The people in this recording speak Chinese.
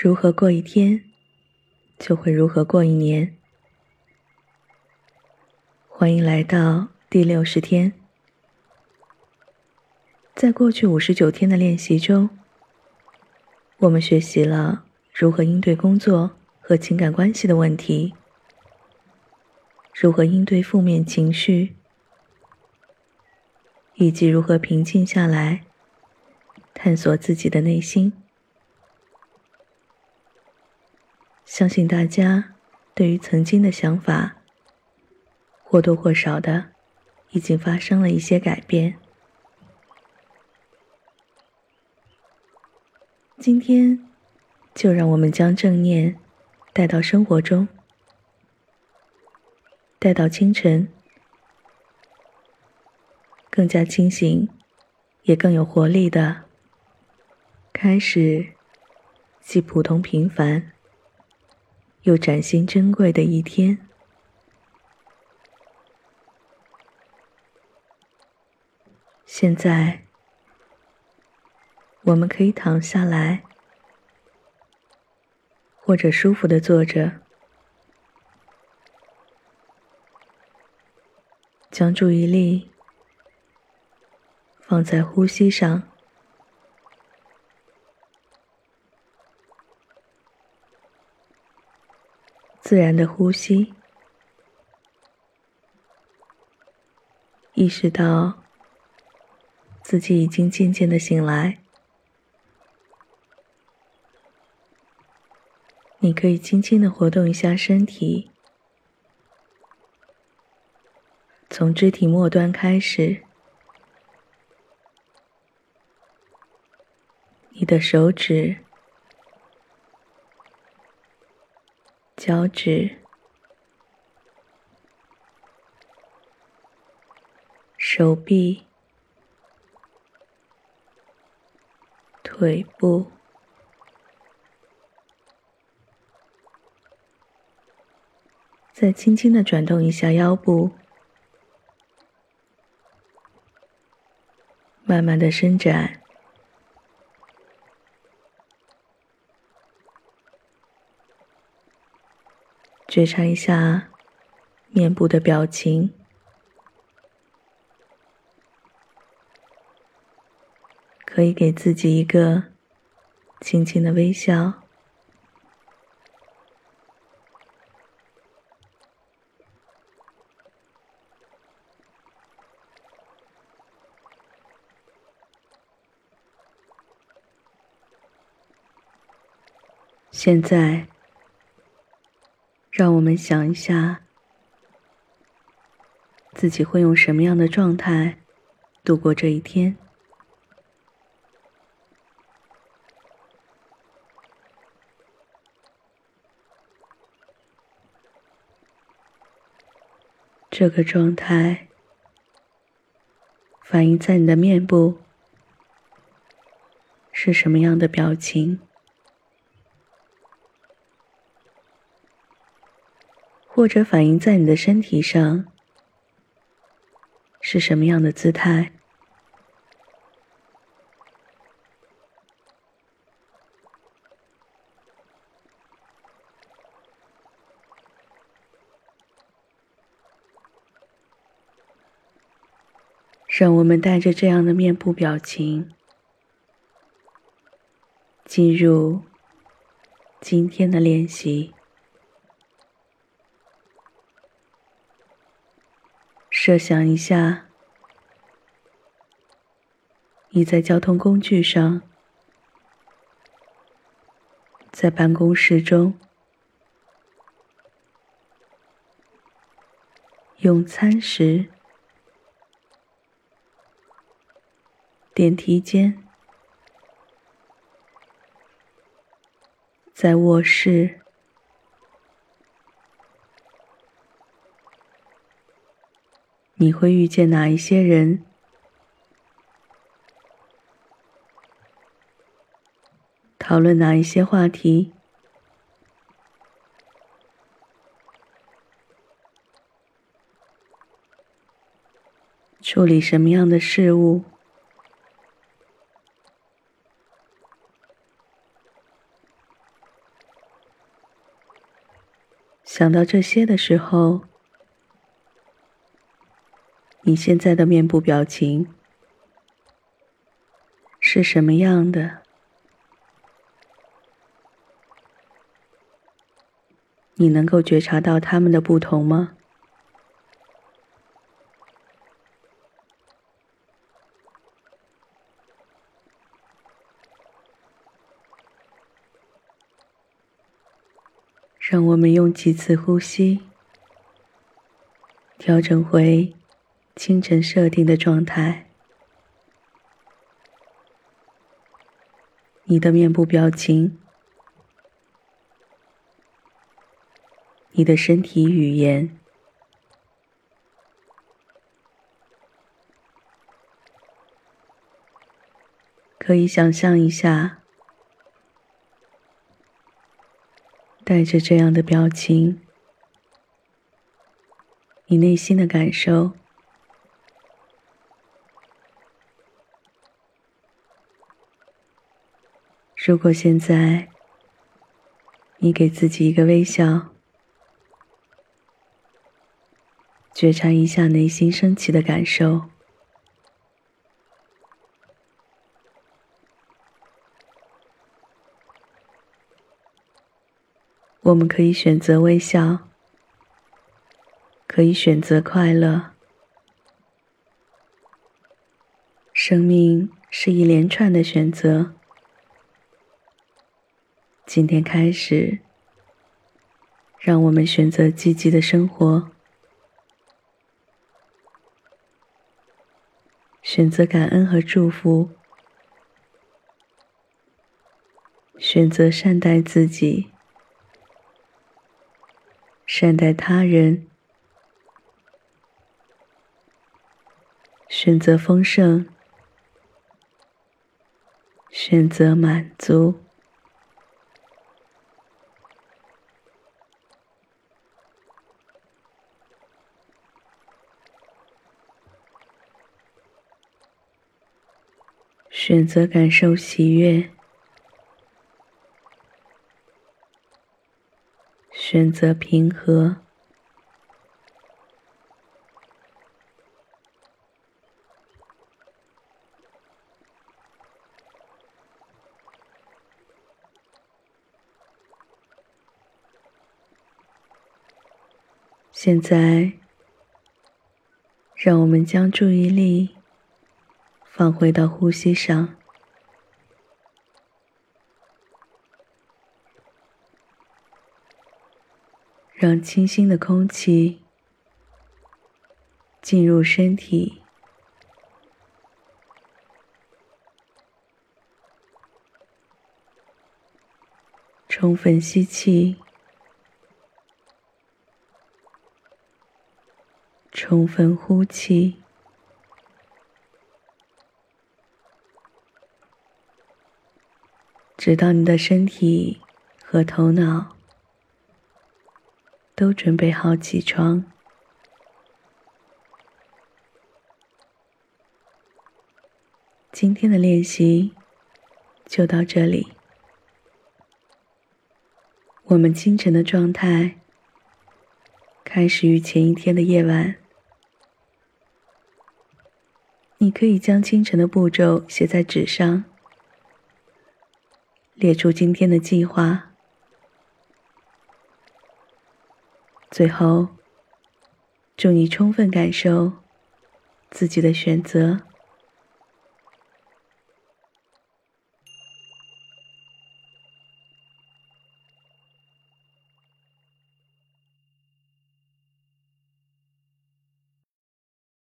如何过一天，就会如何过一年。欢迎来到第六十天。在过去五十九天的练习中，我们学习了如何应对工作和情感关系的问题，如何应对负面情绪，以及如何平静下来，探索自己的内心。相信大家对于曾经的想法，或多或少的已经发生了一些改变。今天，就让我们将正念带到生活中，带到清晨，更加清醒，也更有活力的开始，既普通平凡。又崭新珍贵的一天。现在，我们可以躺下来，或者舒服的坐着，将注意力放在呼吸上。自然的呼吸，意识到自己已经渐渐的醒来。你可以轻轻的活动一下身体，从肢体末端开始，你的手指。脚趾、手臂、腿部，再轻轻的转动一下腰部，慢慢的伸展。觉察一下面部的表情，可以给自己一个轻轻的微笑。现在。让我们想一下，自己会用什么样的状态度过这一天？这个状态反映在你的面部是什么样的表情？或者反映在你的身体上是什么样的姿态？让我们带着这样的面部表情进入今天的练习。设想一下，你在交通工具上，在办公室中，用餐时，电梯间，在卧室。你会遇见哪一些人？讨论哪一些话题？处理什么样的事物？想到这些的时候你现在的面部表情是什么样的？你能够觉察到他们的不同吗？让我们用几次呼吸，调整回清晨设定的状态。你的面部表情，你的身体语言，可以想象一下。带着这样的表情，你内心的感受。如果现在你给自己一个微笑，觉察一下内心升起的感受。我们可以选择微笑，可以选择快乐。生命是一连串的选择。今天开始，让我们选择积极的生活，选择感恩和祝福，选择善待自己。善待他人，选择丰盛，选择满足，选择感受喜悦。选择平和。现在，让我们将注意力放回到呼吸上。让清新的空气进入身体，充分吸气，充分呼气，直到你的身体和头脑。都准备好起床。今天的练习就到这里。我们清晨的状态开始于前一天的夜晚。你可以将清晨的步骤写在纸上，列出今天的计划。最后，祝你充分感受自己的选择。